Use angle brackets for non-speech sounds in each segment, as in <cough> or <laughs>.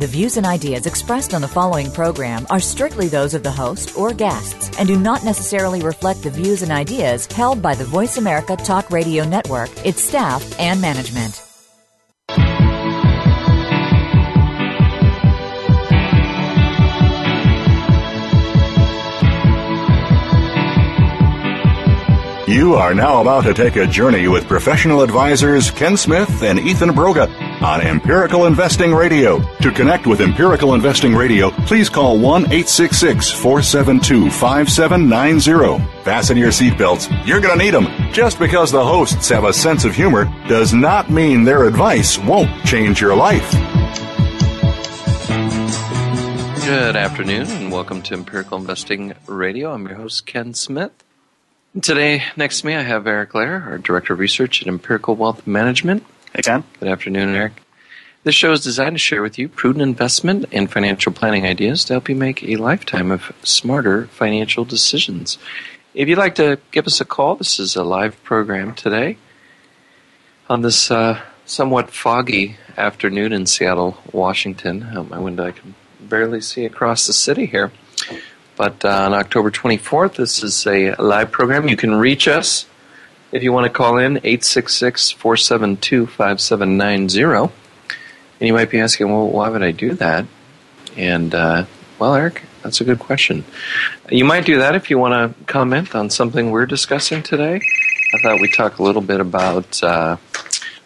The views and ideas expressed on the following program are strictly those of the host or guests and do not necessarily reflect the views and ideas held by the Voice America Talk Radio Network, its staff, and management. You are now about to take a journey with professional advisors Ken Smith and Ethan Broga on Empirical Investing Radio. To connect with Empirical Investing Radio, please call 1 866 472 5790. Fasten your seatbelts. You're going to need them. Just because the hosts have a sense of humor does not mean their advice won't change your life. Good afternoon and welcome to Empirical Investing Radio. I'm your host, Ken Smith. Today, next to me, I have Eric Lair, our Director of Research at Empirical Wealth Management. Ken. Good afternoon, Eric. This show is designed to share with you prudent investment and financial planning ideas to help you make a lifetime of smarter financial decisions. If you'd like to give us a call, this is a live program today on this uh, somewhat foggy afternoon in Seattle, Washington. Out my window, I can barely see across the city here. But uh, on October 24th, this is a live program. You can reach us if you want to call in, 866 472 5790. And you might be asking, well, why would I do that? And, uh, well, Eric, that's a good question. You might do that if you want to comment on something we're discussing today. I thought we'd talk a little bit about uh,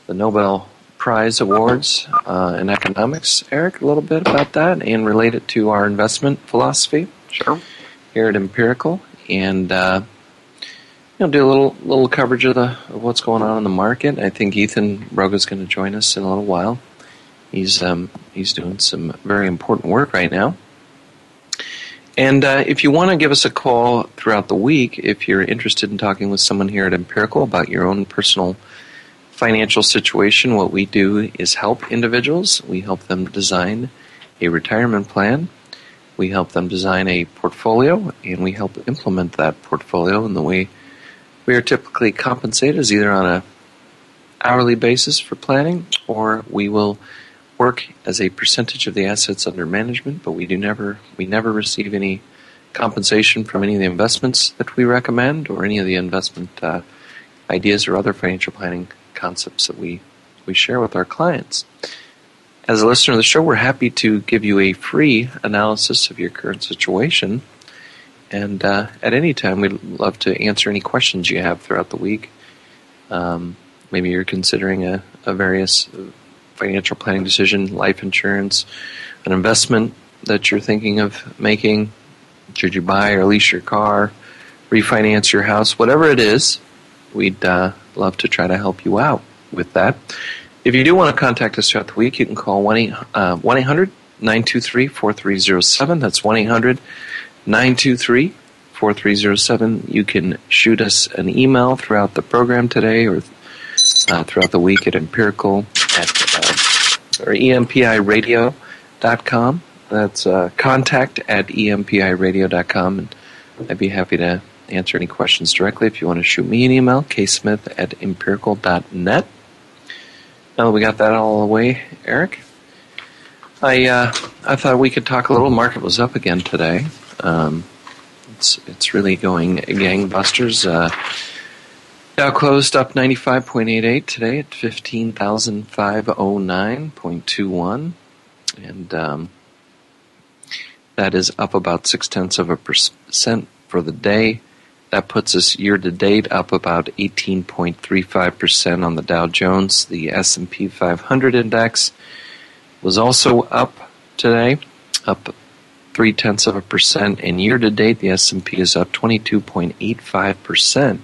the Nobel Prize Awards uh, in economics, Eric, a little bit about that and relate it to our investment philosophy. Sure. Here at Empirical, and uh, you know, do a little little coverage of the of what's going on in the market. I think Ethan Broga is going to join us in a little while. He's um, he's doing some very important work right now. And uh, if you want to give us a call throughout the week, if you're interested in talking with someone here at Empirical about your own personal financial situation, what we do is help individuals. We help them design a retirement plan we help them design a portfolio, and we help implement that portfolio in the way we are typically compensated is either on a hourly basis for planning, or we will work as a percentage of the assets under management, but we do never we never receive any compensation from any of the investments that we recommend or any of the investment uh, ideas or other financial planning concepts that we we share with our clients. As a listener of the show, we're happy to give you a free analysis of your current situation. And uh, at any time, we'd love to answer any questions you have throughout the week. Um, maybe you're considering a, a various financial planning decision, life insurance, an investment that you're thinking of making. Should you buy or lease your car, refinance your house, whatever it is, we'd uh, love to try to help you out with that. If you do want to contact us throughout the week, you can call 1 800 923 4307. That's 1 800 923 4307. You can shoot us an email throughout the program today or uh, throughout the week at empirical at uh, or empiradio.com. That's uh, contact at empiradio.com. And I'd be happy to answer any questions directly if you want to shoot me an email, ksmith at empirical.net. Now that we got that all away, Eric, I uh, I thought we could talk a little. Market was up again today. Um, it's it's really going gangbusters. Uh, Dow closed up 95.88 today at 15,509.21, and um, that is up about six tenths of a percent for the day. That puts us year to date up about 18.35% on the Dow Jones. The S&P 500 index was also up today, up three tenths of a percent, and year to date the S&P is up 22.85%.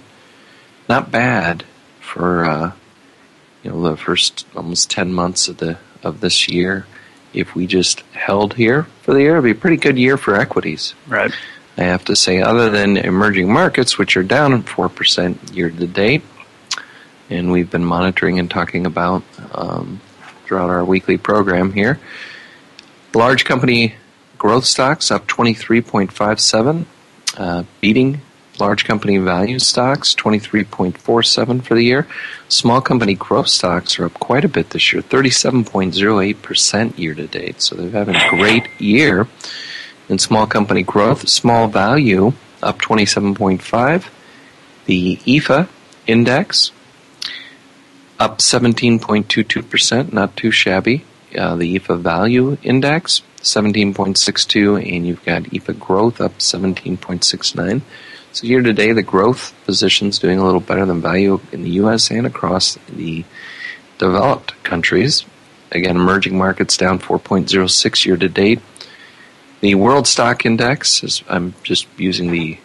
Not bad for uh, you know the first almost 10 months of the of this year. If we just held here for the year, it'd be a pretty good year for equities. Right. I have to say, other than emerging markets, which are down 4% year to date, and we've been monitoring and talking about um, throughout our weekly program here. Large company growth stocks up 23.57, uh, beating large company value stocks 23.47 for the year. Small company growth stocks are up quite a bit this year, 37.08% year to date. So they're having a great year in small company growth. Small value up 27.5. The EAFE index up 17.22%, not too shabby. Uh, the EAFE value index 17.62, and you've got EAFE growth up 17.69. So here today, the growth position's doing a little better than value in the U.S. and across the developed countries. Again, emerging markets down 4.06 year to date. The World Stock Index is, I'm just using the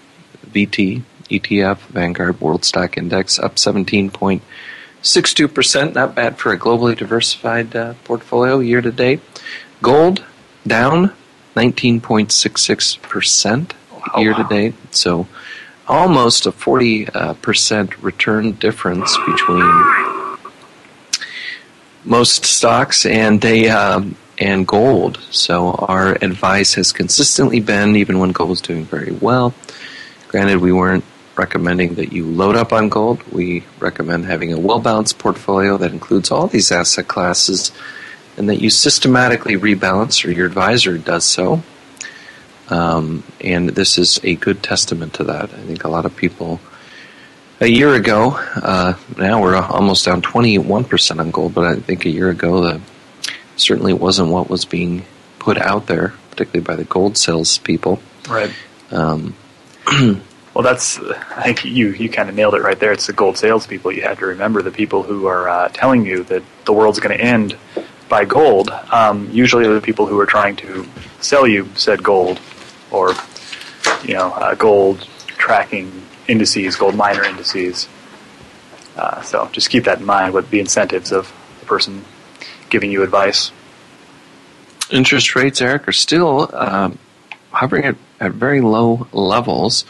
VT ETF, Vanguard World Stock Index, up 17.62%. Not bad for a globally diversified uh, portfolio year to date. Gold down 19.66% Oh, year to wow. date. So almost a 40 uh, percent return difference between most stocks and they um, and gold. So our advice has consistently been, even when gold was doing very well. Granted, we weren't recommending that you load up on gold. We recommend having a well balanced portfolio that includes all these asset classes, and that you systematically rebalance, or your advisor does so. Um, and this is a good testament to that. I think a lot of people a year ago, uh, now we're almost down 21% on gold, but I think a year ago that certainly wasn't what was being put out there, particularly by the gold sales people. Right. Um, <clears throat> Well, that's I think you you kind of nailed it right there. It's the gold sales people You have to remember the people who are uh, telling you that the world's going to end by gold. Um, usually, the people who are trying to sell you said gold, or you know, uh, gold tracking indices, gold miner indices. Uh, so just keep that in mind. What the incentives of the person giving you advice. interest rates, Eric, are still um, hovering at, at very low levels.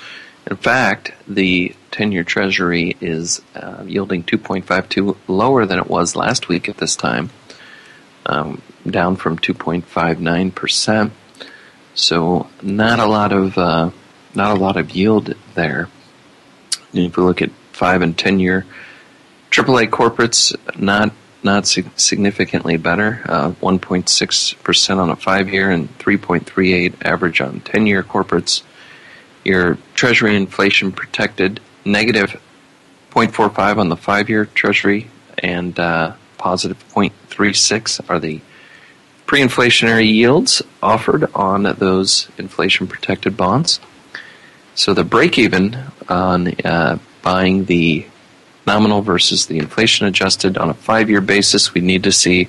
In fact, the 10 year Treasury is uh, yielding 2.52, lower than it was last week at this time, um, down from 2.59%. So, not a lot of uh, not a lot of yield there. And if we look at five and 10 year AAA corporates, not not significantly better. Uh, 1.6% on a five year and 3.38 average on 10 year corporates. Your Treasury inflation protected, negative 0.45 on the five year Treasury, and uh, positive 0.36 are the pre inflationary yields offered on those inflation protected bonds. So the break even on uh, buying the nominal versus the inflation adjusted on a five year basis, we need to see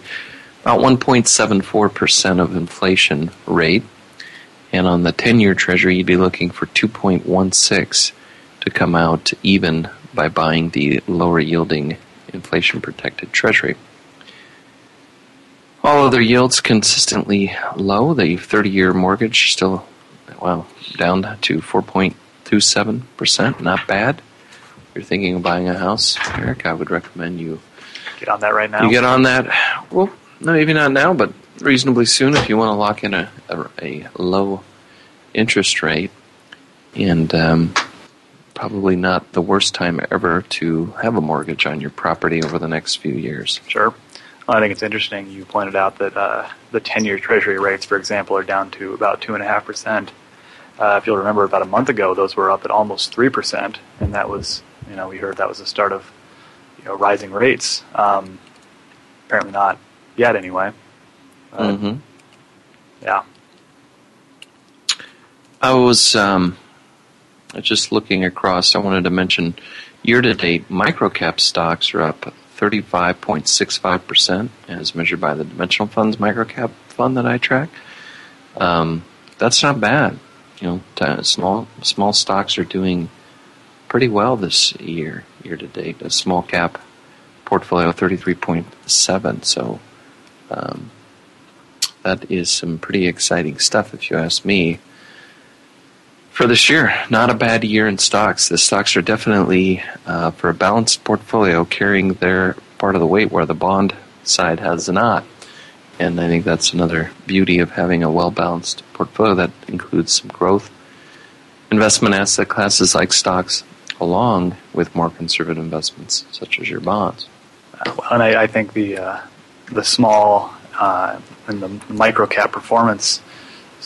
about 1.74% of inflation rate. And on the 10 year treasury, you'd be looking for 2.16 to come out even by buying the lower yielding inflation protected treasury. All other yields consistently low. The 30 year mortgage still, well, down to 4.27%. Not bad. If you're thinking of buying a house, Eric, I would recommend you Get on that right now. you get on that. Well, no, maybe not now, but reasonably soon if you want to lock in a, a, a low interest rate, and um, probably not the worst time ever to have a mortgage on your property over the next few years. Sure. Well, I think it's interesting. You pointed out that uh, the 10-year Treasury rates, for example, are down to about two and a half percent. Uh, If you'll remember, about a month ago, those were up at almost three percent, and that was, you know, we heard that was the start of, you know, rising rates. Um, apparently not yet, anyway. Uh, hmm Yeah. I was um, just looking across. I wanted to mention year to date, microcap stocks are up 35.65% as measured by the Dimensional Funds microcap fund that I track. Um, that's not bad. You know, small small stocks are doing pretty well this year, year to date. A small cap portfolio, 33.7. So um, that is some pretty exciting stuff, if you ask me. For this year. Not a bad year in stocks. The stocks are definitely, uh, for a balanced portfolio, carrying their part of the weight where the bond side has not. And I think that's another beauty of having a well balanced portfolio that includes some growth, investment asset classes like stocks, along with more conservative investments such as your bonds. Well, and I, I think the uh, the small uh, and the micro cap performance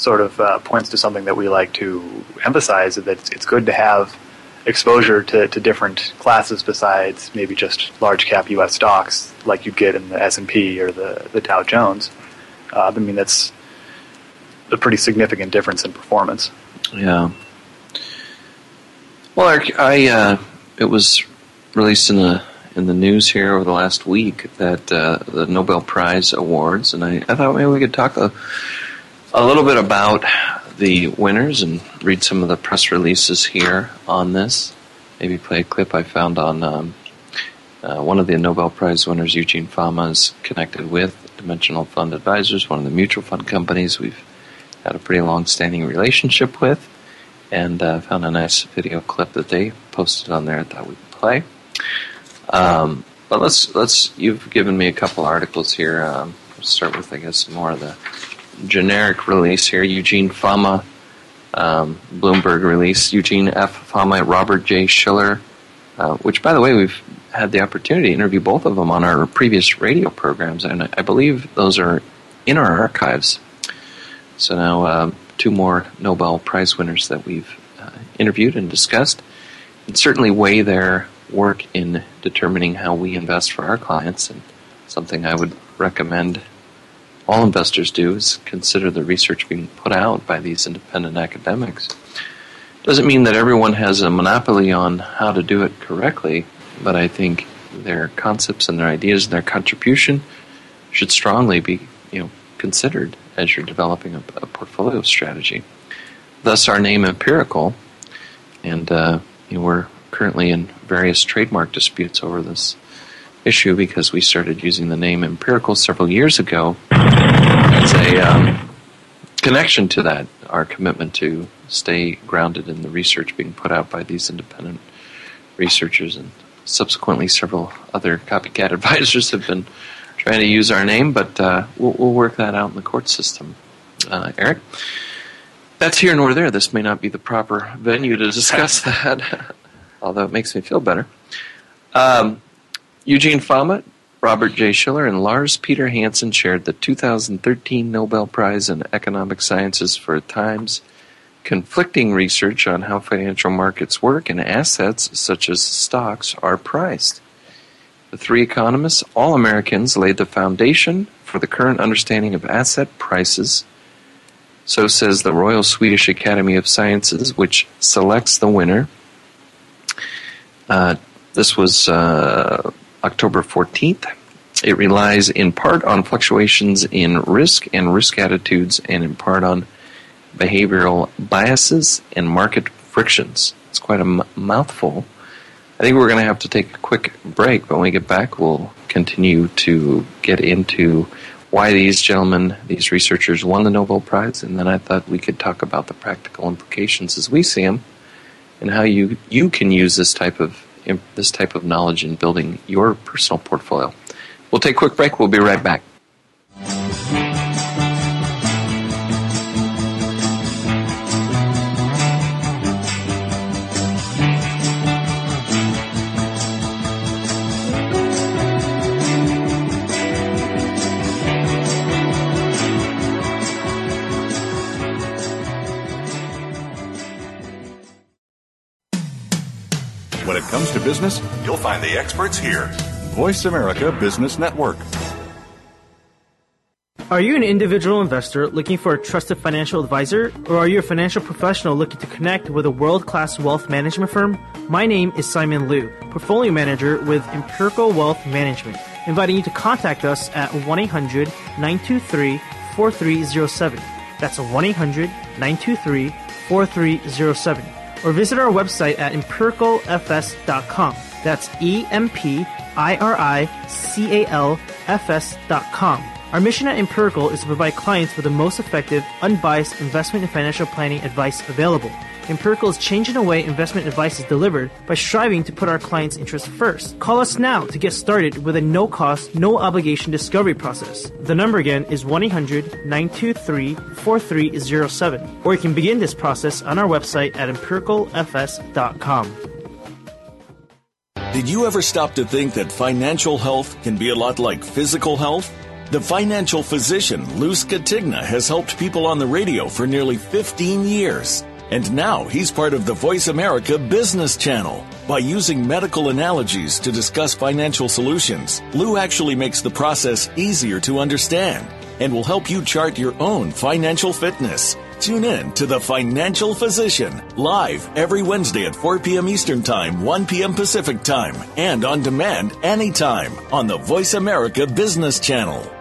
sort of uh, points to something that we like to emphasize that it's, it's good to have exposure to, to different classes besides maybe just large cap U.S. stocks like you'd get in the S&P or the, the Dow Jones. Uh, I mean, that's a pretty significant difference in performance. Yeah. Well, Eric, I uh, it was released in the in the news here over the last week that uh, the Nobel Prize awards, and I, I thought maybe we could talk a, a little bit about the winners and read some of the press releases here on this. Maybe play a clip I found on um, uh, one of the Nobel Prize winners, Eugene Fama, is connected with Dimensional Fund Advisors, one of the mutual fund companies we've had a pretty long standing relationship with, and uh, found a nice video clip that they posted on there that we could play. Um, but let's let's you've given me a couple articles here. Um, start with I guess more of the generic release here. Eugene Fama, um, Bloomberg release. Eugene F. Fama, Robert J. Shiller, uh, which, by the way, we've had the opportunity to interview both of them on our previous radio programs, and I believe those are in our archives. So now, uh, two more Nobel Prize winners that we've uh, interviewed and discussed, and certainly weigh their work in determining how we invest for our clients, and something I would recommend all investors do is consider the research being put out by these independent academics. Doesn't mean that everyone has a monopoly on how to do it correctly, but I think their concepts and their ideas and their contribution should strongly be, you know, considered as you're developing a, a portfolio strategy. Thus, our name Empirical, and uh, you know, we're currently in various trademark disputes over this issue because we started using the name Empirical several years ago as a um, connection to that, our commitment to stay grounded in the research being put out by these independent researchers and subsequently several other copycat <laughs> advisors have been trying to use our name, but uh, we'll, we'll, work that out in the court system. Uh, Eric, that's here nor there. This may not be the proper venue to discuss <laughs> that, although it makes me feel better. Um, Eugene Fama, Robert J. Shiller, and Lars Peter Hansen shared the 2013 Nobel Prize in Economic Sciences for Times conflicting research on how financial markets work and assets such as stocks are priced. The three economists, all Americans, laid the foundation for the current understanding of asset prices. So says the Royal Swedish Academy of Sciences, which selects the winner. Uh, this was uh, October 14th. It relies in part on fluctuations in risk and risk attitudes, and in part on behavioral biases and market frictions. It's quite a m- mouthful. I think we're going to have to take a quick break, but when we get back, we'll continue to get into why these gentlemen, these researchers, won the Nobel Prize, and then I thought we could talk about the practical implications as we see them, and how you you can use this type of this type of knowledge in building your personal portfolio. We'll take a quick break. We'll be right back. Business? You'll find the experts here. Voice America Business Network. Are you an individual investor looking for a trusted financial advisor? Or are you a financial professional looking to connect with a world class wealth management firm? My name is Simon Liu, Portfolio Manager with Empirical Wealth Management, inviting you to contact us at 1 800 923 4307. That's 1 800 923 4307 or visit our website at empiricalfs.com. That's E M P I R I C A L F S.com. Our mission at Empirical is to provide clients with the most effective, unbiased investment and financial planning advice available. Empirical is changing the way investment advice is delivered by striving to put our clients' interests first. Call us now to get started with a no cost, no obligation discovery process. The number again is 1 800 923 4307, or you can begin this process on our website at empiricalfs.com. Did you ever stop to think that financial health can be a lot like physical health? The financial physician Lou Scatigna has helped people on the radio for nearly 15 years. And now he's part of the Voice America Business Channel. By using medical analogies to discuss financial solutions, Lou actually makes the process easier to understand and will help you chart your own financial fitness. Tune in to The Financial Physician live every Wednesday at 4 p.m. Eastern Time, 1 p.m. Pacific Time, and on demand anytime on the Voice America Business Channel.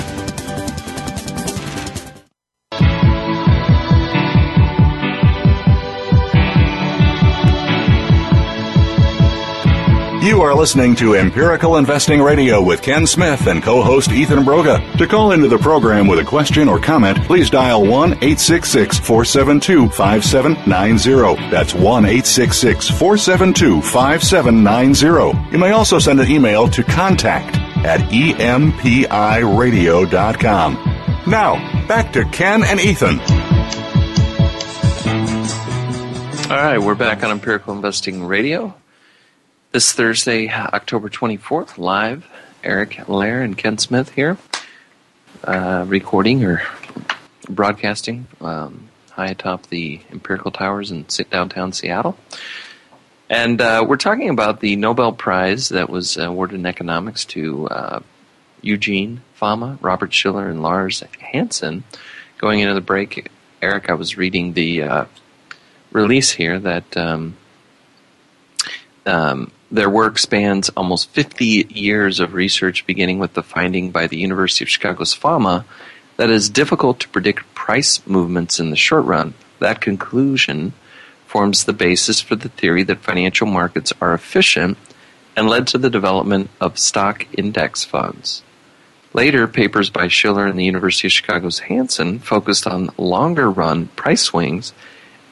You are listening to Empirical Investing Radio with Ken Smith and co host Ethan Broga. To call into the program with a question or comment, please dial 1 866 472 5790. That's 1 866 472 5790. You may also send an email to contact at empiradio.com. Now, back to Ken and Ethan. All right, we're back on Empirical Investing Radio. This Thursday, October 24th, live, Eric Lair and Ken Smith here, uh, recording or broadcasting um, high atop the Empirical Towers in downtown Seattle. And uh, we're talking about the Nobel Prize that was awarded in economics to uh, Eugene Fama, Robert Shiller, and Lars Hansen. Going into the break, Eric, I was reading the uh, release here that um, um, their work spans almost 50 years of research, beginning with the finding by the University of Chicago's Fama that it is difficult to predict price movements in the short run. That conclusion forms the basis for the theory that financial markets are efficient and led to the development of stock index funds. Later, papers by Shiller and the University of Chicago's Hansen focused on longer run price swings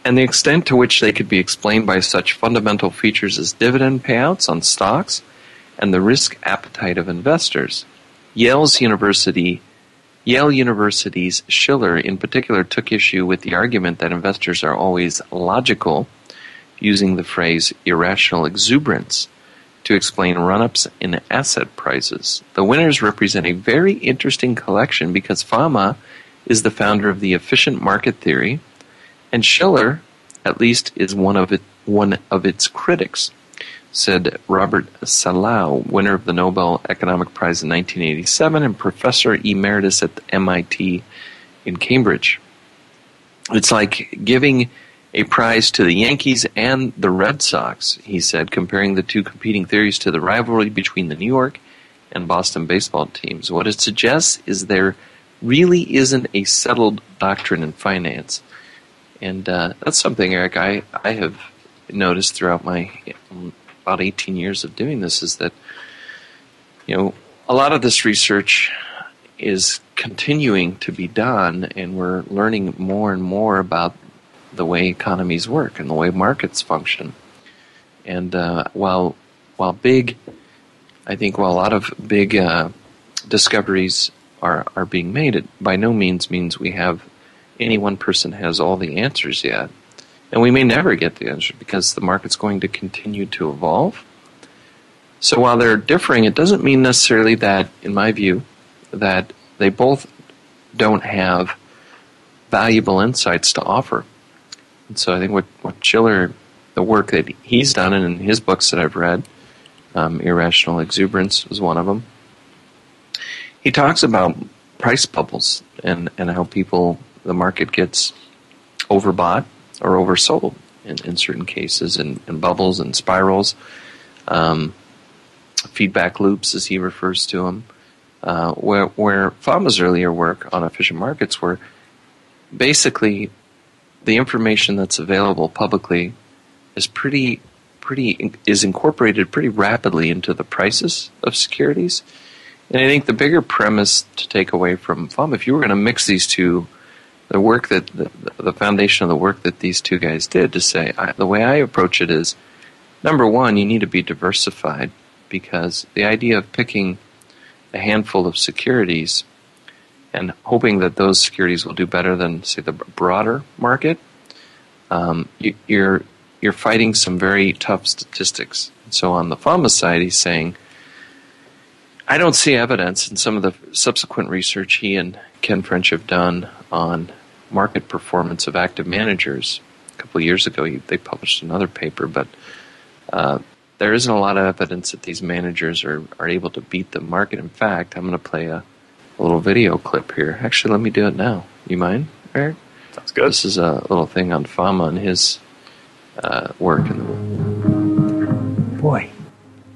and the extent to which they could be explained by such fundamental features as dividend payouts on stocks and the risk appetite of investors. Yale's University Yale University's Shiller in particular took issue with the argument that investors are always logical, using the phrase irrational exuberance to explain run-ups in asset prices. The winners represent a very interesting collection because Fama is the founder of the efficient market theory, and Shiller, at least, is one of it, one of its critics, said Robert Solow, winner of the Nobel Economic Prize in 1987 and professor emeritus at MIT in Cambridge. It's like giving a prize to the Yankees and the Red Sox, he said, comparing the two competing theories to the rivalry between the New York and Boston baseball teams. What it suggests is there really isn't a settled doctrine in finance. And uh, that's something, Eric, I, I have noticed throughout my about 18 years of doing this is that, you know, a lot of this research is continuing to be done, and we're learning more and more about the way economies work and the way markets function. And uh, while while big, I think while a lot of big uh, discoveries are are being made, it by no means means we have any one person has all the answers yet. And we may never get the answer because the market's going to continue to evolve. So while they're differing, it doesn't mean necessarily that, in my view, that they both don't have valuable insights to offer. And so I think what, what Shiller, the work that he's done and in his books that I've read, um, Irrational Exuberance was one of them, he talks about price bubbles and, and how people the market gets overbought or oversold in, in certain cases, and, and bubbles and spirals, um, feedback loops, as he refers to them. Uh, where where Fama's earlier work on efficient markets were basically the information that's available publicly is pretty pretty is incorporated pretty rapidly into the prices of securities. And I think the bigger premise to take away from Fama, if you were going to mix these two, the work that the, the, foundation of the work that these two guys did, to say I, the way I approach it is number one, you need to be diversified because the idea of picking a handful of securities and hoping that those securities will do better than, say, the broader market, um, you, you're you're fighting some very tough statistics. So on the Fama side, he's saying, I don't see evidence in some of the subsequent research he and Ken French have done on market performance of active managers. A couple of years ago, they published another paper, but uh, there isn't a lot of evidence that these managers are, are able to beat the market. In fact, I'm going to play a, a, little video clip here. Actually, let me do it now. You mind, Eric? Sounds good. This is a little thing on Fama and his uh, work. Boy,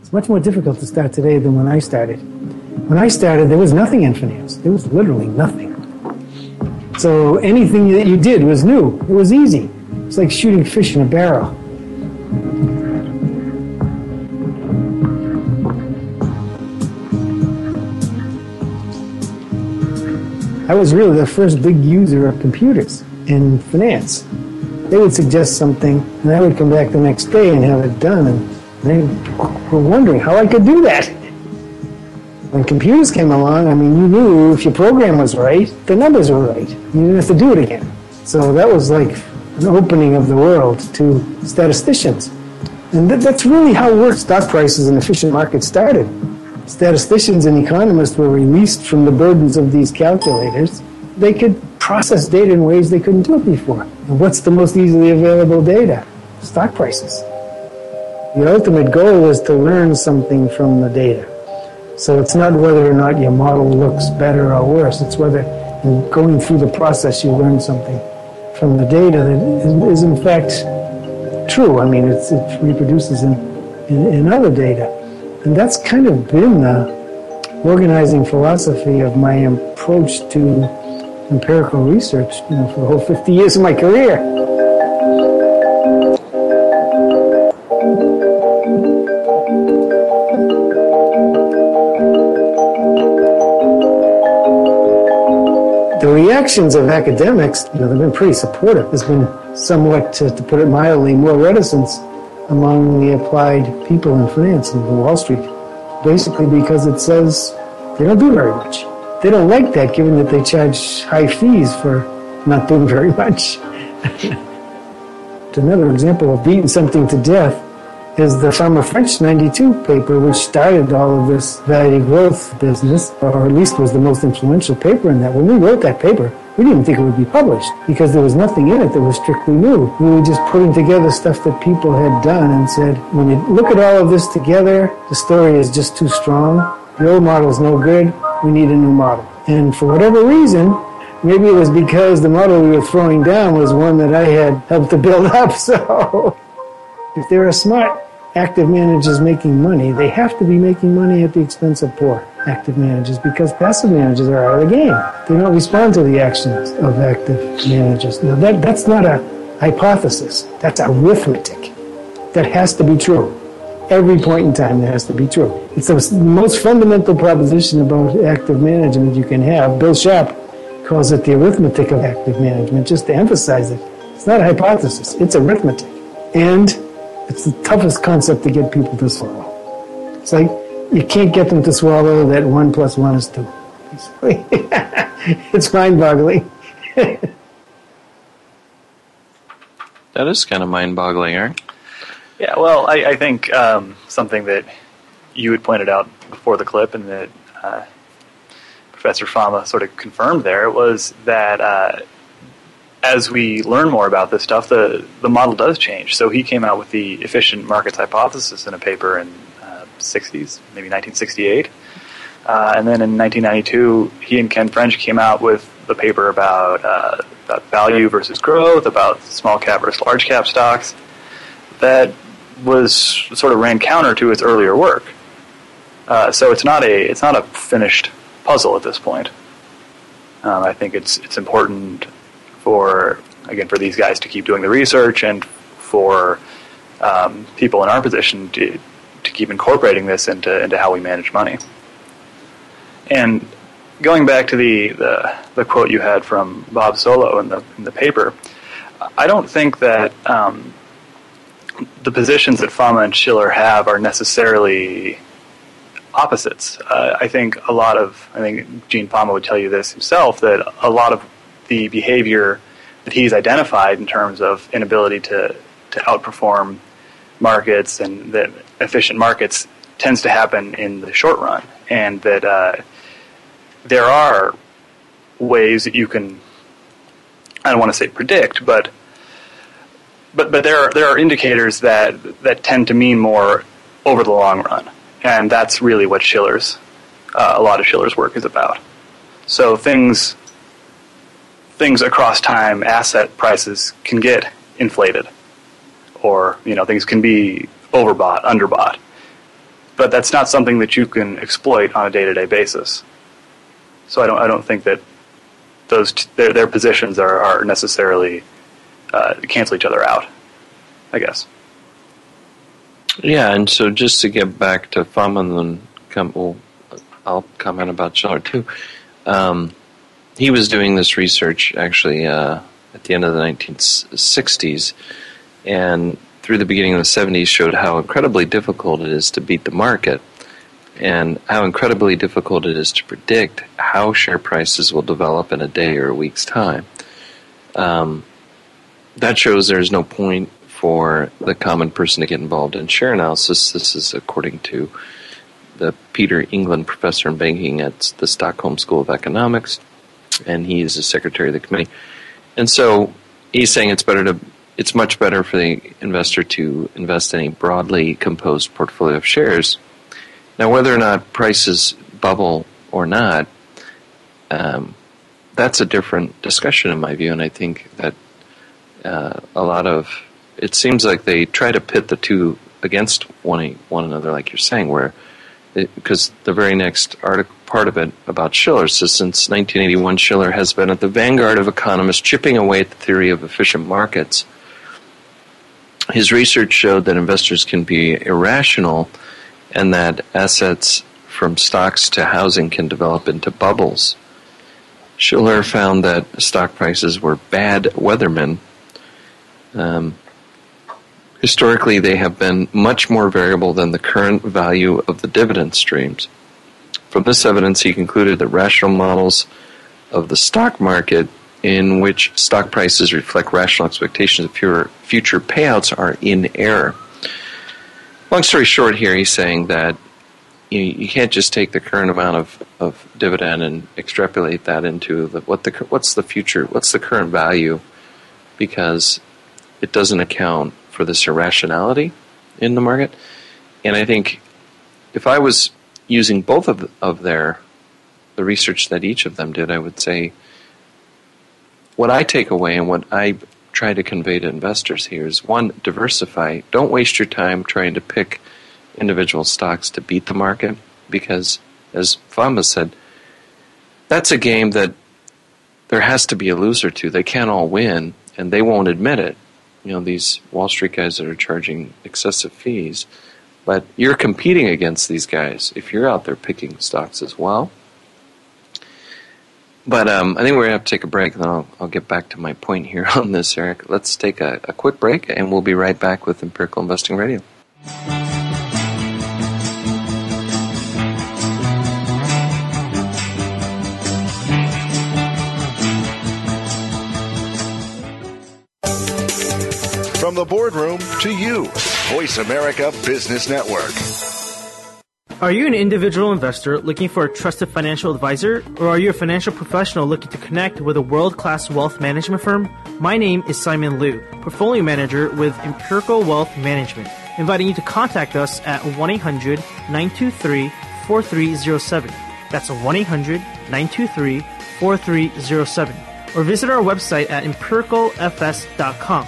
it's much more difficult to start today than when I started. When I started, there was nothing in finance. There was literally nothing. So anything that you did was new. It was easy. It's like shooting fish in a barrel. I was really the first big user of computers in finance. They would suggest something, and I would come back the next day and have it done, and they were wondering how I could do that. When computers came along, I mean, you knew if your program was right, the numbers were right. You didn't have to do it again. So that was like an opening of the world to statisticians. And that's really how work stock prices and efficient markets started statisticians and economists were released from the burdens of these calculators, they could process data in ways they couldn't do it before. And what's the most easily available data? Stock prices. The ultimate goal was to learn something from the data. So it's not whether or not your model looks better or worse, it's whether in going through the process you learn something from the data that is, in fact true. I mean, it reproduces in, in, in other data. And that's kind of been the organizing philosophy of my approach to empirical research, you know, for the whole 50 years of my career. Reactions of academics, you know, they've been pretty supportive. There's been somewhat, to, to put it mildly, more reticence among the applied people in finance and Wall Street, basically because it says they don't do very much. They don't like that given that they charge high fees for not doing very much. <laughs> Another example of beating something to death is the Fama French 92 paper, which started all of this value growth business, or at least was the most influential paper in that. When we wrote that paper, we didn't think it would be published because there was nothing in it that was strictly new. We were just putting together stuff that people had done and said, when you look at all of this together, the story is just too strong. The old model is no good. We need a new model. And for whatever reason, maybe it was because the model we were throwing down was one that I had helped to build <laughs> up. So if there are smart active managers making money, they have to be making money at the expense of poor active managers because passive managers are out of the game. They don't respond to the actions of active managers. Now, that, that's not a hypothesis, that's arithmetic. That has to be true. Every point in time, that has to be true. It's the most fundamental proposition about active management you can have. Bill Sharpe calls it the arithmetic of active management, just to emphasize it. It's not a hypothesis, it's arithmetic. And it's the toughest concept to get people to swallow. It's like you can't get them to swallow that one plus one is two. <laughs> it's mind boggling. <laughs> that is kind of mind boggling, Eric. Yeah, well, I, I think um, something that you had pointed out before the clip and that uh, Professor Fama sort of confirmed there was that uh, as we learn more about this stuff, the, the model does change. So he came out with the efficient markets hypothesis in a paper in 60s, maybe 1968. Uh, and then in 1992, he and Ken French came out with the paper about, uh, about value versus growth, about small cap versus large cap stocks. That was sort of ran counter to its earlier work. Uh, so it's not a it's not a finished puzzle at this point. Um, I think it's it's important for again for these guys to keep doing the research and for um, people in our position to to keep incorporating this into into how we manage money. And going back to the, the, the quote you had from Bob Solow in the in the paper, I don't think that um, the positions that Fama and Shiller have are necessarily opposites. Uh, I think a lot of I think Gene Fama would tell you this himself that a lot of the behavior that he's identified in terms of inability to to outperform markets and that efficient markets tends to happen in the short run, and that uh, there are ways that you can I don't want to say predict, but but but there are there are indicators that that tend to mean more over the long run, and that's really what Shiller's uh, a lot of Shiller's work is about. So things things across time, asset prices can get inflated, or you know things can be overbought, underbought, but that's not something that you can exploit on a day to day basis. So I don't I don't think that those t- their their positions are, are necessarily uh, cancel each other out. I guess. Yeah, and so just to get back to Fama and then come, well, I'll comment about Shiller too. Um, he was doing this research actually uh, at the end of the 1960s, and through the beginning of the 70s showed how incredibly difficult it is to beat the market and how incredibly difficult it is to predict how share prices will develop in a day or a week's time. Um, that shows there's no point for the common person to get involved in share analysis. This is according to the Peter Englund professor in banking at the Stockholm School of Economics, and he is the secretary of the committee. And so he's saying it's better to it's much better for the investor to invest in a broadly composed portfolio of shares now, whether or not prices bubble or not, um, that's a different discussion in my view, and I think that uh, a lot of it seems like they try to pit the two against one one another, like you're saying, where because the very next article part of it about Shiller says since 1981, Shiller has been at the vanguard of economists chipping away at the theory of efficient markets. His research showed that investors can be irrational and that assets from stocks to housing can develop into bubbles. Shiller found that stock prices were bad weathermen. Um, historically, they have been much more variable than the current value of the dividend streams. From this evidence, he concluded that rational models of the stock market in which stock prices reflect rational expectations of future payouts are in error long story short, here he's saying that you, you can't just take the current amount of, of dividend and extrapolate that into the, what the what's the future, what's the current value, because it doesn't account for this irrationality in the market. And I think if I was using both of of their the research that each of them did, I would say what I take away and what I try to convey to investors here is one, diversify. Don't waste your time trying to pick individual stocks to beat the market because, as Fama said, that's a game that there has to be a loser to. They can't all win, and they won't admit it. You know, these Wall Street guys that are charging excessive fees. But you're competing against these guys if you're out there picking stocks as well. But um, I think we're going to have to take a break, and then I'll, I'll, get back to my point here <laughs> on this, Eric. Let's take a, a quick break, and we'll be right back with Empirical Investing Radio. From the boardroom to you, Voice America Business Network. Are you an individual investor looking for a trusted financial advisor, or are you a financial professional looking to connect with a world class wealth management firm? My name is Simon Liu, portfolio manager with Empirical Wealth Management, inviting you to contact us at 1 800 923 4307. That's 1 800 923 4307. Or visit our website at empiricalfs.com.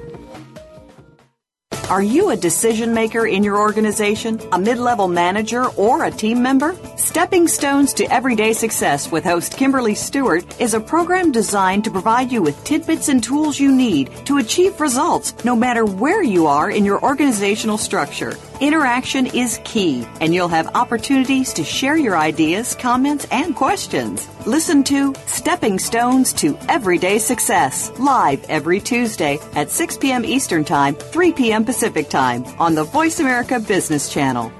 Are you a decision maker in your organization, a mid level manager, or a team member? Stepping Stones to Everyday Success with host Kimberly Stewart is a program designed to provide you with tidbits and tools you need to achieve results no matter where you are in your organizational structure. Interaction is key, and you'll have opportunities to share your ideas, comments, and questions. Listen to Stepping Stones to Everyday Success live every Tuesday at 6 p.m. Eastern Time, 3 p.m. Pacific Time on the Voice America Business Channel.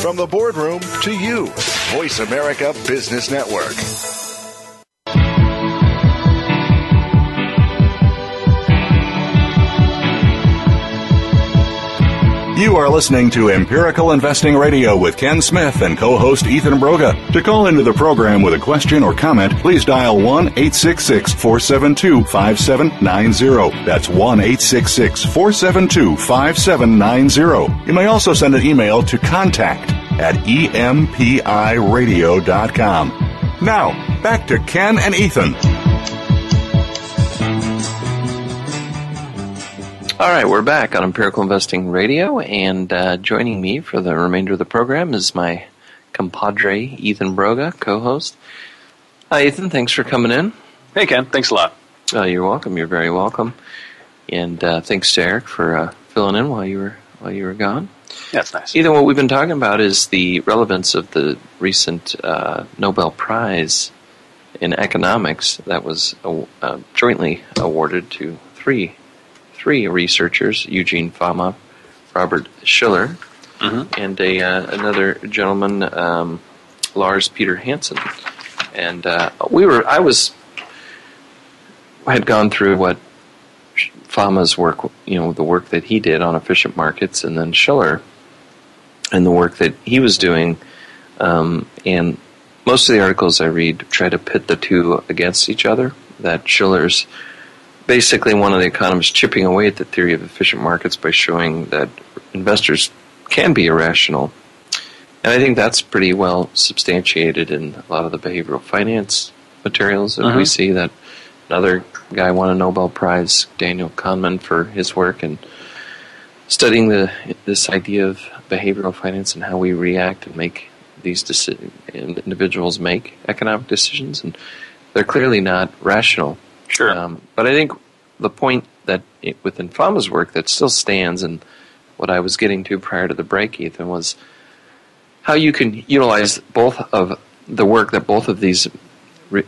From the boardroom to you, Voice America Business Network. You are listening to Empirical Investing Radio with Ken Smith and co host Ethan Broga. To call into the program with a question or comment, please dial 1 866 472 5790. That's 1 866 472 5790. You may also send an email to contact at empiradio.com. Now, back to Ken and Ethan. All right, we're back on Empirical Investing Radio, and uh, joining me for the remainder of the program is my compadre, Ethan Broga, co host. Hi, Ethan. Thanks for coming in. Hey, Ken. Thanks a lot. Uh, you're welcome. You're very welcome. And uh, thanks to Eric for uh, filling in while you were while you were gone. That's nice. Ethan, what we've been talking about is the relevance of the recent uh, Nobel Prize in economics that was uh, jointly awarded to three three researchers: Eugene Fama, Robert Shiller, mm-hmm. and a uh, another gentleman, um, Lars Peter Hansen. And uh, we were, I was, had gone through what Fama's work, you know, the work that he did on efficient markets, and then Shiller, and the work that he was doing, um, and most of the articles I read try to pit the two against each other. That Shiller's basically one of the economists chipping away at the theory of efficient markets by showing that investors can be irrational. And I think that's pretty well substantiated in a lot of the behavioral finance materials that uh-huh. we see that another guy won a Nobel Prize, Daniel Kahneman, for his work and studying the this idea of behavioral finance and how we react and make these deci- individuals make economic decisions and they're clearly not rational Sure. Um, but I think the point that it, within Fama's work that still stands, and what I was getting to prior to the break, Ethan, was how you can utilize both of the work that both of these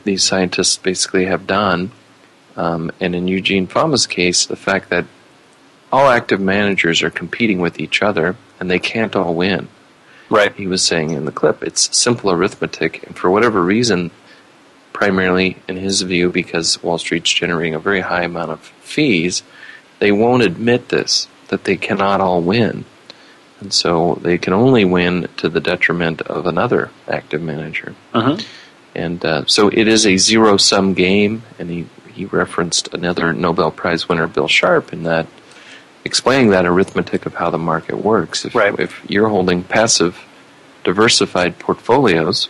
these scientists basically have done, um, and in Eugene Fama's case, the fact that all active managers are competing with each other and they can't all win. Right. He was saying in the clip, it's simple arithmetic, and for whatever reason, primarily in his view because Wall Street's generating a very high amount of fees, they won't admit this, that they cannot all win. And so they can only win to the detriment of another active manager. Uh-huh. And uh, so it is a zero sum game, and he, he referenced another Nobel Prize winner, Bill Sharpe, in that explaining that arithmetic of how the market works. If, right. if you're holding passive, diversified portfolios,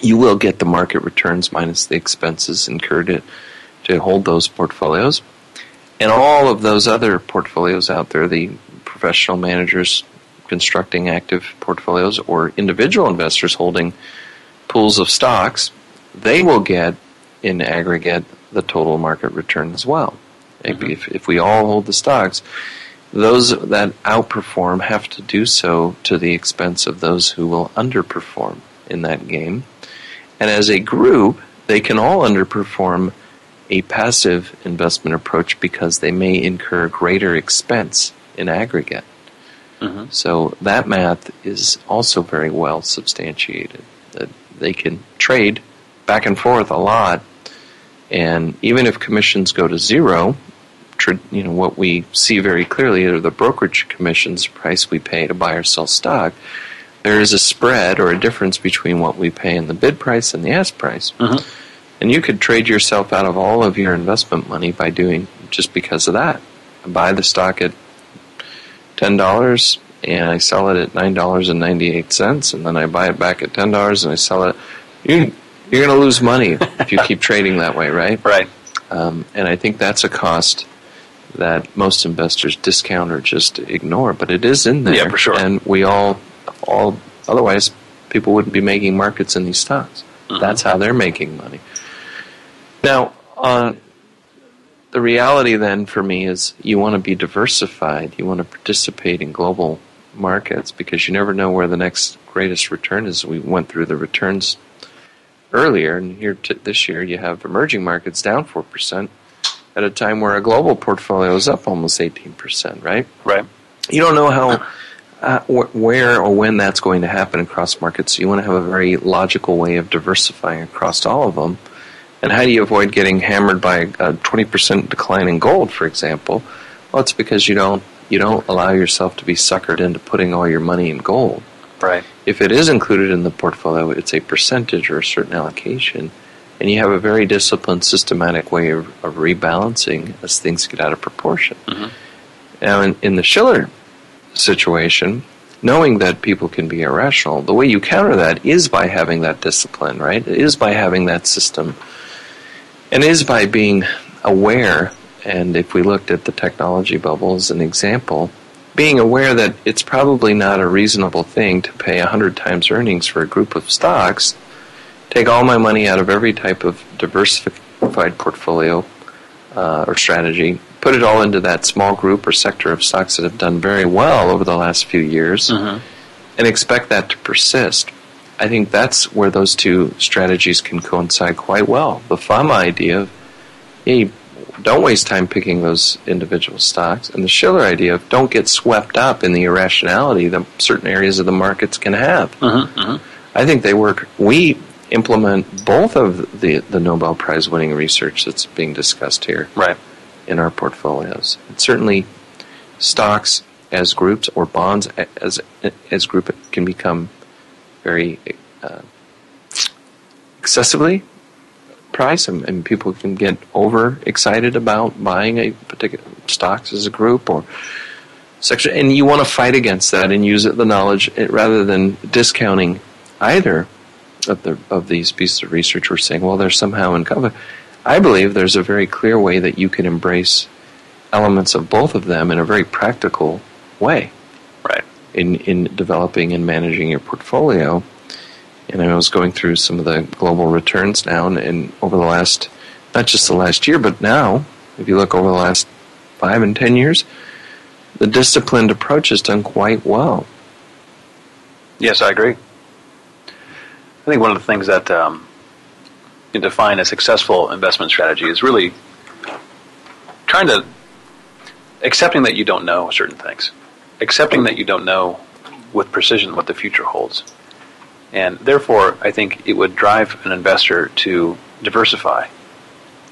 you will get the market returns minus the expenses incurred to, to hold those portfolios. And all of those other portfolios out there, the professional managers constructing active portfolios or individual investors holding pools of stocks, they will get in aggregate the total market return as well. Mm-hmm. If, if we all hold the stocks, those that outperform have to do so to the expense of those who will underperform in that game. And as a group, they can all underperform a passive investment approach because they may incur greater expense in aggregate. Mm-hmm. So that math is also very well substantiated. That they can trade back and forth a lot, and even if commissions go to zero, you know what we see very clearly are the brokerage commissions price we pay to buy or sell stock. There is a spread or a difference between what we pay in the bid price and the ask price. Mhm. And you could trade yourself out of all of your investment money by doing just because of that. I buy the stock at $10 and I sell it at $9.98 and then I buy it back at $10 and I sell it. You, you're going to lose money if you keep <laughs> trading that way, right? Right. Um, and I think that's a cost that most investors discount or just ignore, but it is in there. Yeah, for sure. And we all, all otherwise, people wouldn't be making markets in these stocks. Mm-hmm. That's how they're making money. Now, uh, the reality then for me is you want to be diversified. You want to participate in global markets because you never know where the next greatest return is. We went through the returns earlier, and here t- this year you have emerging markets down 4% at a time where a global portfolio is up almost 18%, right? Right. You don't know how, uh, wh- where or when that's going to happen across markets. So you want to have a very logical way of diversifying across all of them. And how do you avoid getting hammered by a 20% decline in gold, for example? Well, it's because you don't you don't allow yourself to be suckered into putting all your money in gold. Right. If it is included in the portfolio, it's a percentage or a certain allocation, and you have a very disciplined, systematic way of, of rebalancing as things get out of proportion. Now, in, in the Shiller situation, knowing that people can be irrational, the way you counter that is by having that discipline, right? It is by having that system, and is by being aware. And if we looked at the technology bubble as an example, being aware that it's probably not a reasonable thing to pay 100 times earnings for a group of stocks, take all my money out of every type of diversified portfolio uh, or strategy, put it all into that small group or sector of stocks that have done very well over the last few years, mm-hmm. and expect that to persist. I think that's where those two strategies can coincide quite well. The FAMA idea of, hey, don't waste time picking those individual stocks, and the Shiller idea of don't get swept up in the irrationality that certain areas of the markets can have. Mm-hmm, mm-hmm. I think they work. We implement both of the, the Nobel Prize winning research that's being discussed here Right. In our portfolios. And certainly, stocks as groups or bonds as as group can become very uh, excessively priced, and, and people can get over excited about buying a particular stocks as a group or section. And you want to fight against that and use it, the knowledge eh, rather than discounting either of the of these pieces of research. We're saying, well, they're somehow in cover. I believe there's a very clear way that you can embrace elements of both of them in a very practical way Right. in, in developing and managing your portfolio. And I was going through some of the global returns now, and, and over the last, not just the last year, but now, if you look over the last five and ten years, the disciplined approach has done quite well. Yes, I agree. I think one of the things that um, you define a successful investment strategy is really trying to accepting that you don't know certain things, accepting that you don't know with precision what the future holds. And therefore, I think it would drive an investor to diversify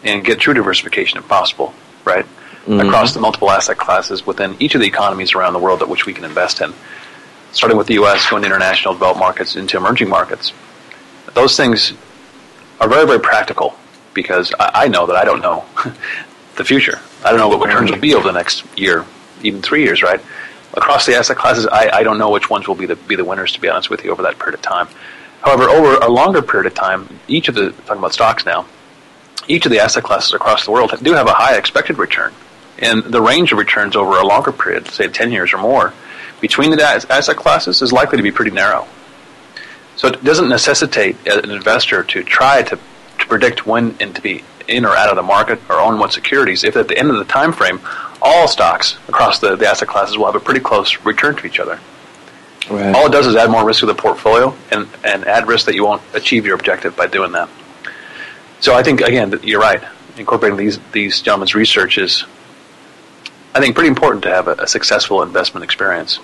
and get true diversification if possible, right? Mm-hmm. Across the multiple asset classes within each of the economies around the world at which we can invest in. Starting with the U.S., going to international developed markets, into emerging markets. Those things are very, very practical because I, I know that I don't know <laughs> the future. I don't know what returns will be over the next year, even three years, right? Across the asset classes, I, I don't know which ones will be the be the winners. To be honest with you, over that period of time. However, over a longer period of time, each of the talking about stocks now, each of the asset classes across the world do have a high expected return, and the range of returns over a longer period, say ten years or more, between the asset classes is likely to be pretty narrow. So it doesn't necessitate an investor to try to, to predict when and to be in or out of the market or own what securities if at the end of the time frame all stocks across the, the asset classes will have a pretty close return to each other. Right. All it does is add more risk to the portfolio and, and add risk that you won't achieve your objective by doing that. So I think again you're right. Incorporating these these gentlemen's research is, I think, pretty important to have a, a successful investment experience.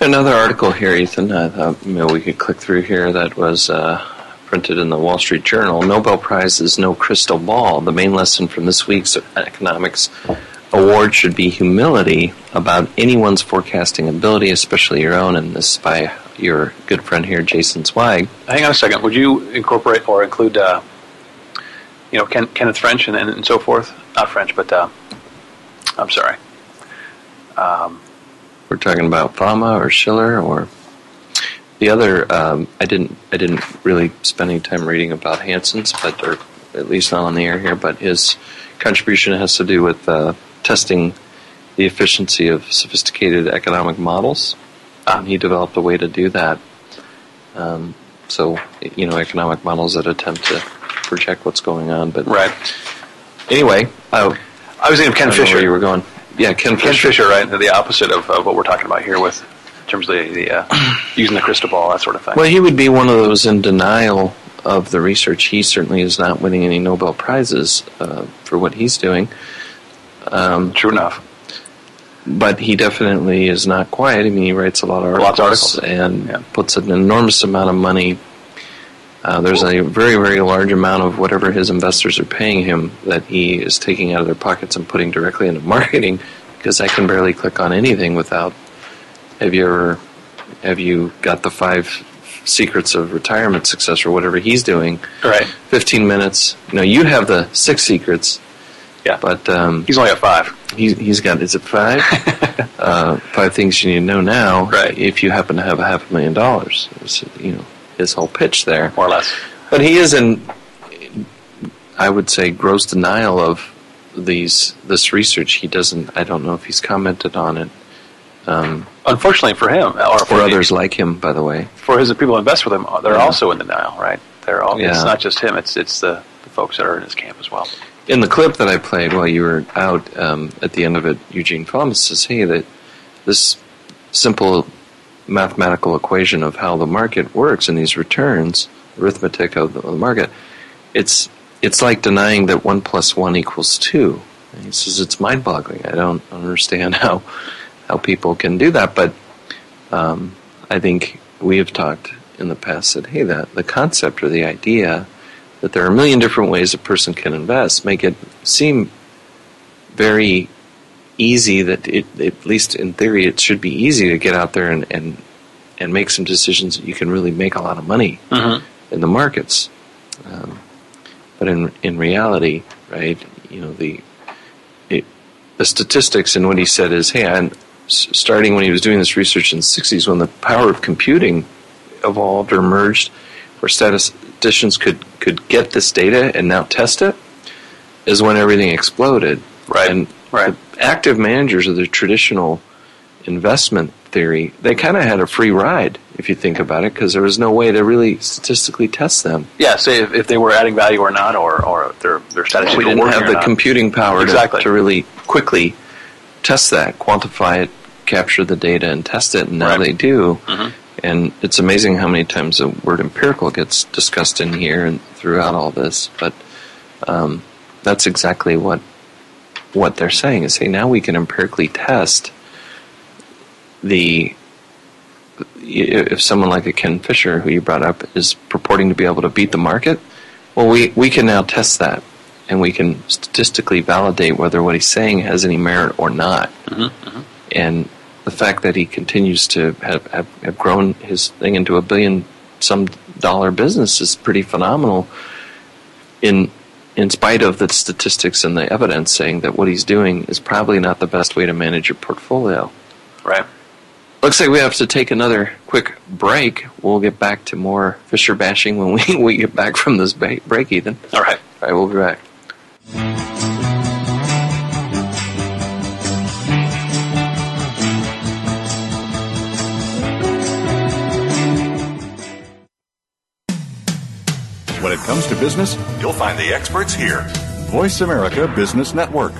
Another article here, Ethan. I thought maybe we could click through here. That was uh, printed in the Wall Street Journal. Nobel Prize is no crystal ball. The main lesson from this week's economics award should be humility about anyone's forecasting ability, especially your own, and this is by your good friend here, Jason Zweig. Hang on a second. Would you incorporate or include, uh, you know, Ken, Kenneth French and, and, so forth? Not French, but uh, I'm sorry. Um, We're talking about Fama or Shiller or the other. Um, I didn't. I didn't really spend any time reading about Hansen's, but or at least not on the air here. But his contribution has to do with uh, testing the efficiency of sophisticated economic models. Um, he developed a way to do that. Um, so, you know, economic models that attempt to project what's going on. But right. Anyway, I, I was thinking of Ken Fisher. you were going. Yeah, Ken Fisher. Ken Fisher, right? The opposite of, of what we're talking about here with in terms of the, the uh, <clears throat> using the crystal ball, that sort of thing. Well, he would be one of those in denial of the research. He certainly is not winning any Nobel prizes uh, for what he's doing. Um, True enough. But he definitely is not quiet. I mean, he writes a lot of articles, of articles. and yeah. puts an enormous amount of money. Uh, there's a very, very large amount of whatever his investors are paying him that he is taking out of their pockets and putting directly into <laughs> marketing because I can barely click on anything without. Have you ever have you got the five secrets of retirement success or whatever he's doing. Right. 15 minutes. No, you have the six secrets. Yeah. But um, he's only got five. He's, he's got, is it five? <laughs> uh, five things you need to know now. Right. If you happen to have a half a million dollars. It's, you know, his whole pitch there. More or less. But he is in, I would say, gross denial of these this research. He doesn't, I don't know if he's commented on it. Um, Unfortunately for him, or for, for others the, like him, by the way, for his people who invest with him, they're yeah. also in denial, right? They're all. Yeah. It's not just him; it's it's the, the folks that are in his camp as well. In the clip that I played while you were out, um, at the end of it, Eugene Fama says, "Hey, that this simple mathematical equation of how the market works and these returns, arithmetic of the, of the market, it's it's like denying that one plus one equals two. He says it's mind-boggling. I don't understand <laughs> how." how people can do that. But um, I think we have talked in the past that hey, that the concept or the idea that there are a million different ways a person can invest make it seem very easy that it, at least in theory it should be easy to get out there and and, and make some decisions that you can really make a lot of money mm-hmm. in the markets um, but in in reality right you know the it, the statistics and what he said is hey I, starting when he was doing this research in the 60s when the power of computing evolved or emerged where statisticians could, could get this data and now test it is when everything exploded. Right. And right. active managers of the traditional investment theory, they kind of had a free ride if you think about it, because there was no way to really statistically test them. Yeah, say if, if they were adding value or not, or, or their their statistics. We didn't have the computing power exactly. to, to really quickly test that, quantify it, capture the data, and test it. And now right. they do. Mm-hmm. And it's amazing how many times the word empirical gets discussed in here and throughout all this. But um, that's exactly what what they're saying is, hey, now we can empirically test the if someone like a Ken Fisher, who you brought up, is purporting to be able to beat the market, well, we, we can now test that and we can statistically validate whether what he's saying has any merit or not. Mm-hmm, mm-hmm. And the fact that he continues to have, have, have, grown his thing into a billion some dollar business is pretty phenomenal in in spite of the statistics and the evidence saying that what he's doing is probably not the best way to manage your portfolio. Right. Looks like we have to take another quick break. We'll get back to more Fisher bashing when we, <laughs> we get back from this break, Ethan. All right. All right, we'll be back. Business, you'll find the experts here. Voice America Business Network.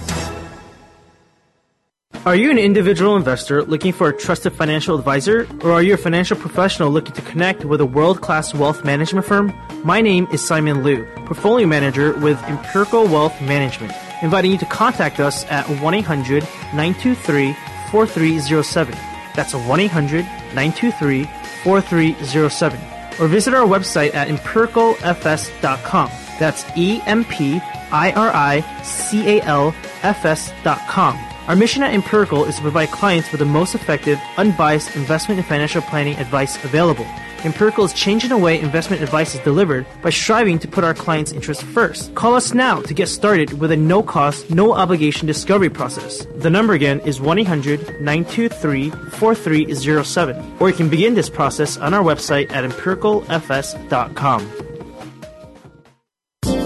Are you an individual investor looking for a trusted financial advisor? Or are you a financial professional looking to connect with a world class wealth management firm? My name is Simon Liu, portfolio manager with Empirical Wealth Management, inviting you to contact us at 1 800 923 4307. That's 1 800 923 4307. Or visit our website at empiricalfs.com. That's E M P I R I C A L F S dot com. Our mission at Empirical is to provide clients with the most effective, unbiased investment and financial planning advice available. Empirical is changing the way investment advice is delivered by striving to put our clients' interests first. Call us now to get started with a no cost, no obligation discovery process. The number again is 1 800 923 4307, or you can begin this process on our website at empiricalfs.com.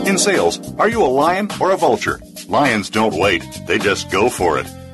In sales, are you a lion or a vulture? Lions don't wait, they just go for it.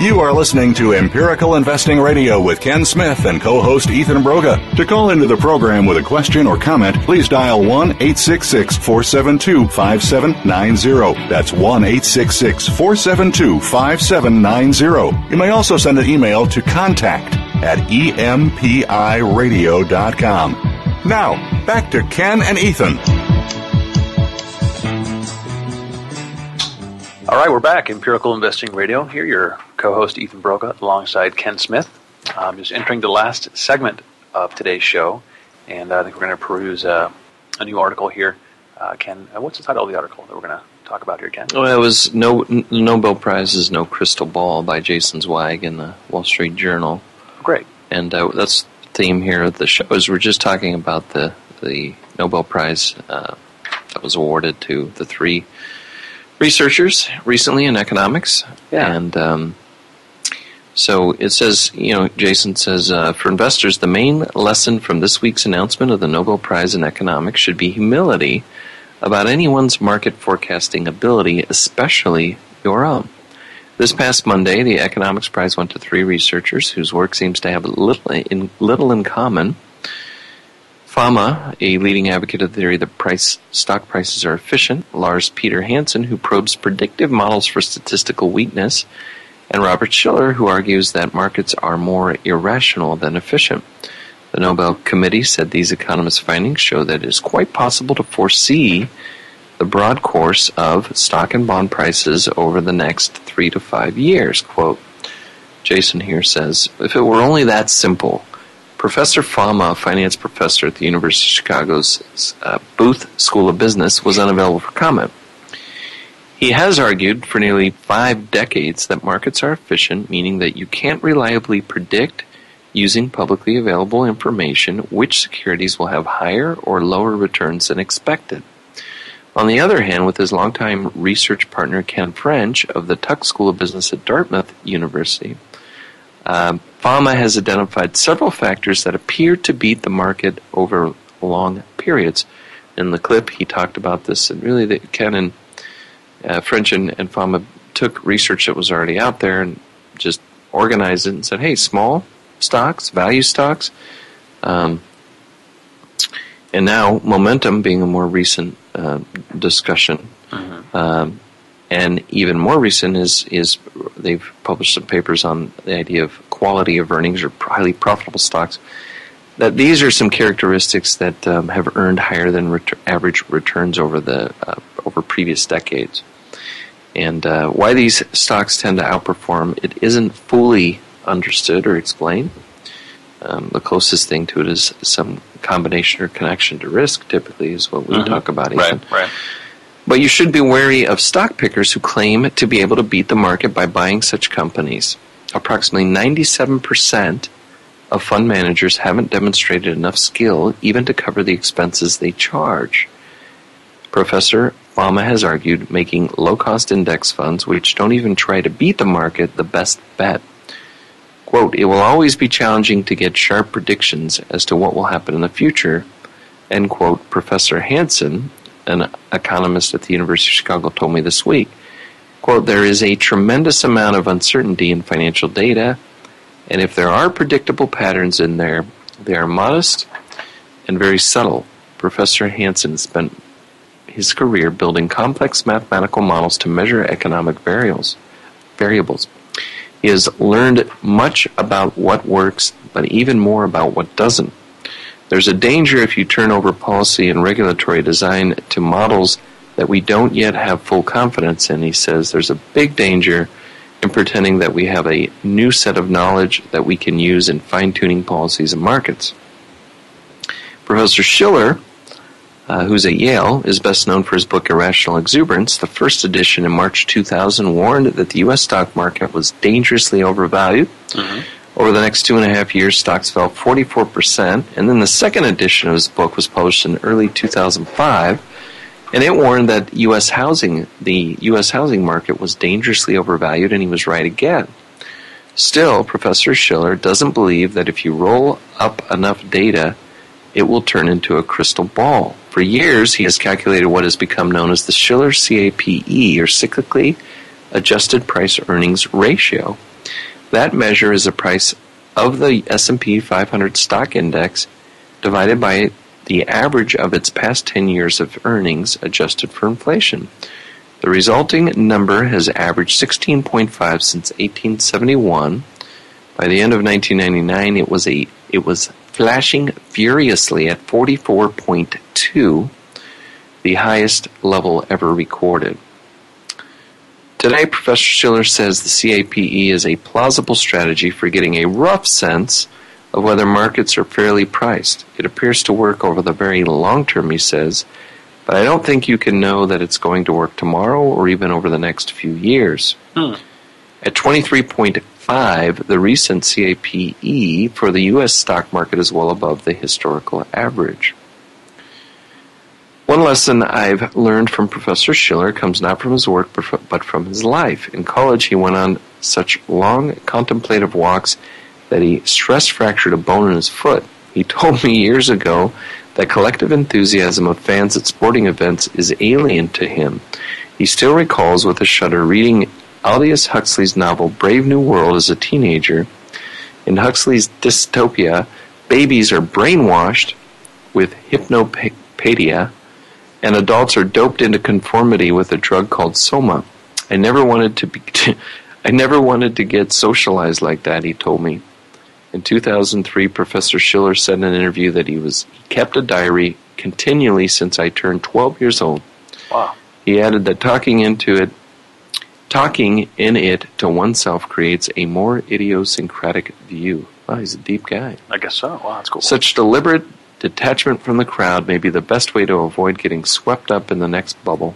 You are listening to Empirical Investing Radio with Ken Smith and co host Ethan Broga. To call into the program with a question or comment, please dial 1 866 472 5790. That's 1 866 472 5790. You may also send an email to contact at empiradio.com. Now, back to Ken and Ethan. All right, we're back. Empirical Investing Radio. Here, your co-host Ethan Broga, alongside Ken Smith. Um, just entering the last segment of today's show, and I think we're going to peruse uh, a new article here. Uh, Ken, uh, what's the title of the article that we're going to talk about here, Ken? Well, it was no Nobel Prize is no crystal ball by Jason Zweig in the Wall Street Journal. Great. And uh, that's the theme here of the show. Is we're just talking about the the Nobel Prize uh, that was awarded to the three researchers recently in economics. Yeah. And um, so it says, you know, Jason says, uh, for investors, the main lesson from this week's announcement of the Nobel Prize in Economics should be humility about anyone's market forecasting ability, especially your own. This past Monday, the Economics Prize went to three researchers whose work seems to have little in, little in common. Fama, a leading advocate of the theory that price stock prices are efficient, Lars Peter Hansen, who probes predictive models for statistical weakness, and Robert Shiller, who argues that markets are more irrational than efficient. The Nobel Committee said these economists' findings show that it is quite possible to foresee the broad course of stock and bond prices over the next three to five years. Quote, Jason here says, if it were only that simple, Professor Fama, finance professor at the University of Chicago's uh, Booth School of Business, was unavailable for comment. He has argued for nearly five decades that markets are efficient, meaning that you can't reliably predict using publicly available information which securities will have higher or lower returns than expected. On the other hand, with his longtime research partner Ken French of the Tuck School of Business at Dartmouth University, um, Fama has identified several factors that appear to beat the market over long periods. In the clip, he talked about this, and really, the, Ken and uh, French and, and Fama took research that was already out there and just organized it and said, hey, small stocks, value stocks. Um, and now momentum being a more recent uh, discussion. Mm-hmm. Um, and even more recent is is they've published some papers on the idea of quality of earnings or highly profitable stocks. That these are some characteristics that um, have earned higher than ret- average returns over the uh, over previous decades. And uh, why these stocks tend to outperform, it isn't fully understood or explained. Um, the closest thing to it is some combination or connection to risk, typically, is what we Mhm. talk about. Right, right. But you should be wary of stock pickers who claim to be able to beat the market by buying such companies. Approximately 97% of fund managers haven't demonstrated enough skill even to cover the expenses they charge. Professor Fama has argued making low cost index funds, which don't even try to beat the market, the best bet. Quote, it will always be challenging to get sharp predictions as to what will happen in the future, end quote, Professor Hansen, an economist at the University of Chicago, told me this week. Quote, there is a tremendous amount of uncertainty in financial data, and if there are predictable patterns in there, they are modest and very subtle. Professor Hansen spent his career building complex mathematical models to measure economic variables. variables. He has learned much about what works, but even more about what doesn't. There's a danger if you turn over policy and regulatory design to models that we don't yet have full confidence in. He says there's a big danger in pretending that we have a new set of knowledge that we can use in fine tuning policies and markets. Professor Shiller uh, who's at Yale, is best known for his book Irrational Exuberance. The first edition in March 2000 warned that the U.S. stock market was dangerously overvalued. Mm-hmm. Over the next two and a half years, stocks fell 44%. And then the second edition of his book was published in early 2005. And it warned that U.S. housing, the U.S. housing market was dangerously overvalued, and he was right again. Still, Professor Shiller doesn't believe that if you roll up enough data, it will turn into a crystal ball. For years, he has calculated what has become known as the Shiller CAPE, or Cyclically Adjusted Price Earnings Ratio. That measure is the price of the S&P 500 stock index divided by the average of its past 10 years of earnings adjusted for inflation. The resulting number has averaged 16.5 since 1871. By the end of 1999, it was a it was flashing furiously at 44.2, the highest level ever recorded. Today, Professor Shiller says the CAPE is a plausible strategy for getting a rough sense of whether markets are fairly priced. It appears to work over the very long term, he says, but I don't think you can know that it's going to work tomorrow or even over the next few years. Hmm. At 23.5, the recent CAPE for the U.S. stock market is well above the historical average. One lesson I've learned from Professor Shiller comes not from his work but from his life. In college, he went on such long contemplative walks that he stress fractured a bone in his foot. He told me years ago that collective enthusiasm of fans at sporting events is alien to him. He still recalls with a shudder reading Aldous Huxley's novel Brave New World as a teenager. In Huxley's dystopia, babies are brainwashed with hypnopaedia, and adults are doped into conformity with a drug called soma. I never wanted to be. <laughs> I never wanted to get socialized like that, he told me. In 2003, Professor Shiller said in an interview that he was he kept a diary continually since I turned 12 years old. Wow. He added that talking into it Talking in it to oneself creates a more idiosyncratic view. Wow, he's a deep guy. I guess so. Wow, that's cool. Such deliberate detachment from the crowd may be the best way to avoid getting swept up in the next bubble.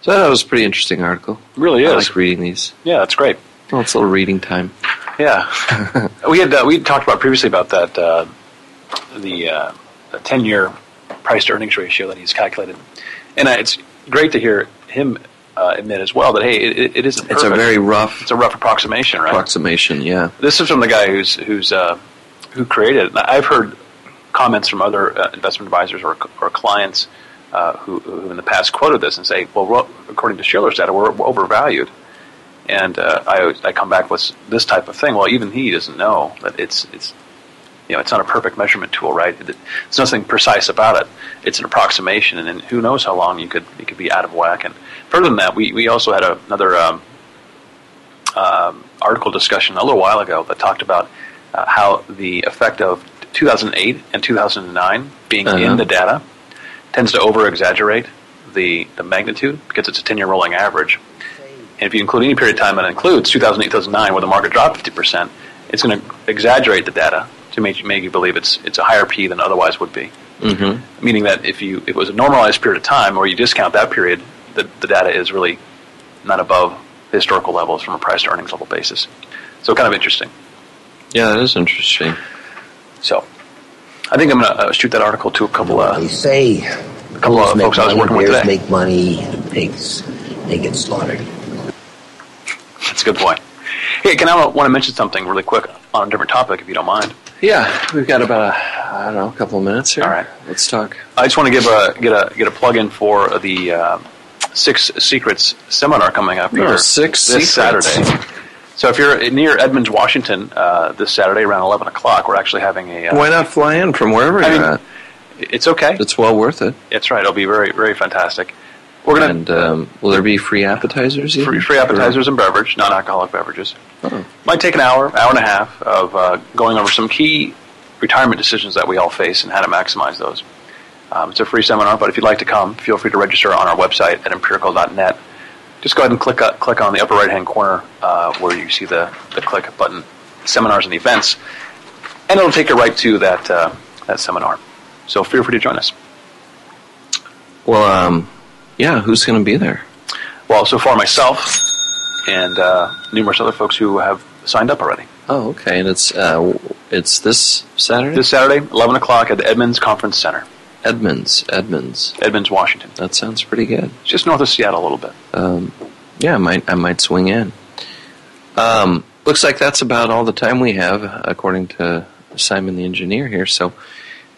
So that was a pretty interesting article. It really is. I like reading these. Yeah, that's great. Well, it's a little reading time. Yeah, <laughs> we had uh, we talked about previously about that uh, the uh, ten year price to earnings ratio that he's calculated, and uh, it's great to hear him uh, admit as well that hey, it, it isn't. Perfect. It's a very rough. It's a rough approximation, right? Approximation, yeah. This is from the guy who's who's uh, who created it. I've heard comments from other uh, investment advisors or, or clients uh, who, who in the past quoted this and say, well, according to Shiller's data, we're, we're overvalued. And uh, I I come back with this type of thing. Well, even he doesn't know that it's it's you know, it's not a perfect measurement tool, right? There's nothing precise about it. It's an approximation, and then who knows how long you could you could be out of whack. And further than that, we, we also had a, another um, um, article discussion a little while ago that talked about uh, how the effect of 2008 and 2009 being uh-huh. in the data tends to over exaggerate the, the magnitude because it's a 10 year rolling average. And if you include any period of time that includes 2008 2009 where the market dropped 50%, it's going to exaggerate the data to make you, make you believe it's it's a higher P than otherwise would be. Mm-hmm. Meaning that if you if it was a normalized period of time, or you discount that period, the, the data is really not above historical levels from a price to earnings level basis. So kind of interesting. Yeah, that is interesting. So, I think I'm going to uh, shoot that article to a couple of. They say a couple of folks I was working with today. make money, pigs they get slaughtered. That's a good point. Hey, can I want to mention something really quick on a different topic, if you don't mind? Yeah, we've got about a, I don't know, a couple of minutes here. All right. Let's talk. I just want to give a get a get a plug in for the uh, Six Secrets seminar coming up No, here Six this Secrets. Saturday. So if you're near Edmonds, Washington, uh, this Saturday around 11 o'clock, we're actually having a. Uh, Why not fly in from wherever I you're mean, at? It's okay. It's well worth it. It's right. It'll be very very fantastic. We're gonna And um, will there be free appetizers? free, free appetizers and beverage, non-alcoholic beverages. Oh. Might take an hour, hour and a half of uh, going over some key retirement decisions that we all face and how to maximize those. Um, it's a free seminar, but if you'd like to come, feel free to register on our website at empirical.net. Just go ahead and click uh, click on the upper right hand corner uh, where you see the, the click button, seminars and events, and it'll take you right to that uh, that seminar. So feel free to join us. Well, um, yeah, who's going to be there? Well, so far myself and uh, numerous other folks who have signed up already. Oh, okay. And it's uh, it's this Saturday. This Saturday, 11 o'clock at the Edmonds Conference Center, Edmonds, Edmonds. Edmonds, Washington. That sounds pretty good. It's just north of Seattle a little bit. Um, yeah, I might I might swing in. Um, looks like that's about all the time we have, according to Simon the engineer here. So,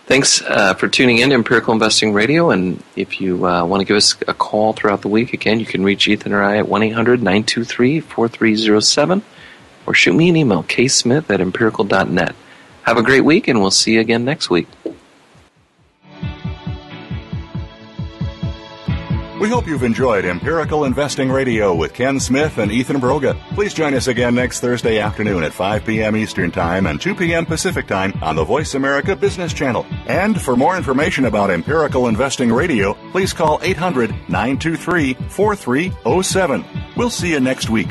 thanks uh, for tuning in to Empirical Investing Radio. And if you uh, want to give us a call throughout the week, again, you can reach Ethan or I at 1 800 923 4307 or shoot me an email, ksmith at empirical.net. Have a great week, and we'll see you again next week. We hope you've enjoyed Empirical Investing Radio with Ken Smith and Ethan Broga. Please join us again next Thursday afternoon at 5 p.m. Eastern Time and 2 p.m. Pacific Time on the Voice America Business Channel. And for more information about Empirical Investing Radio, please call 800 923 4307. We'll see you next week.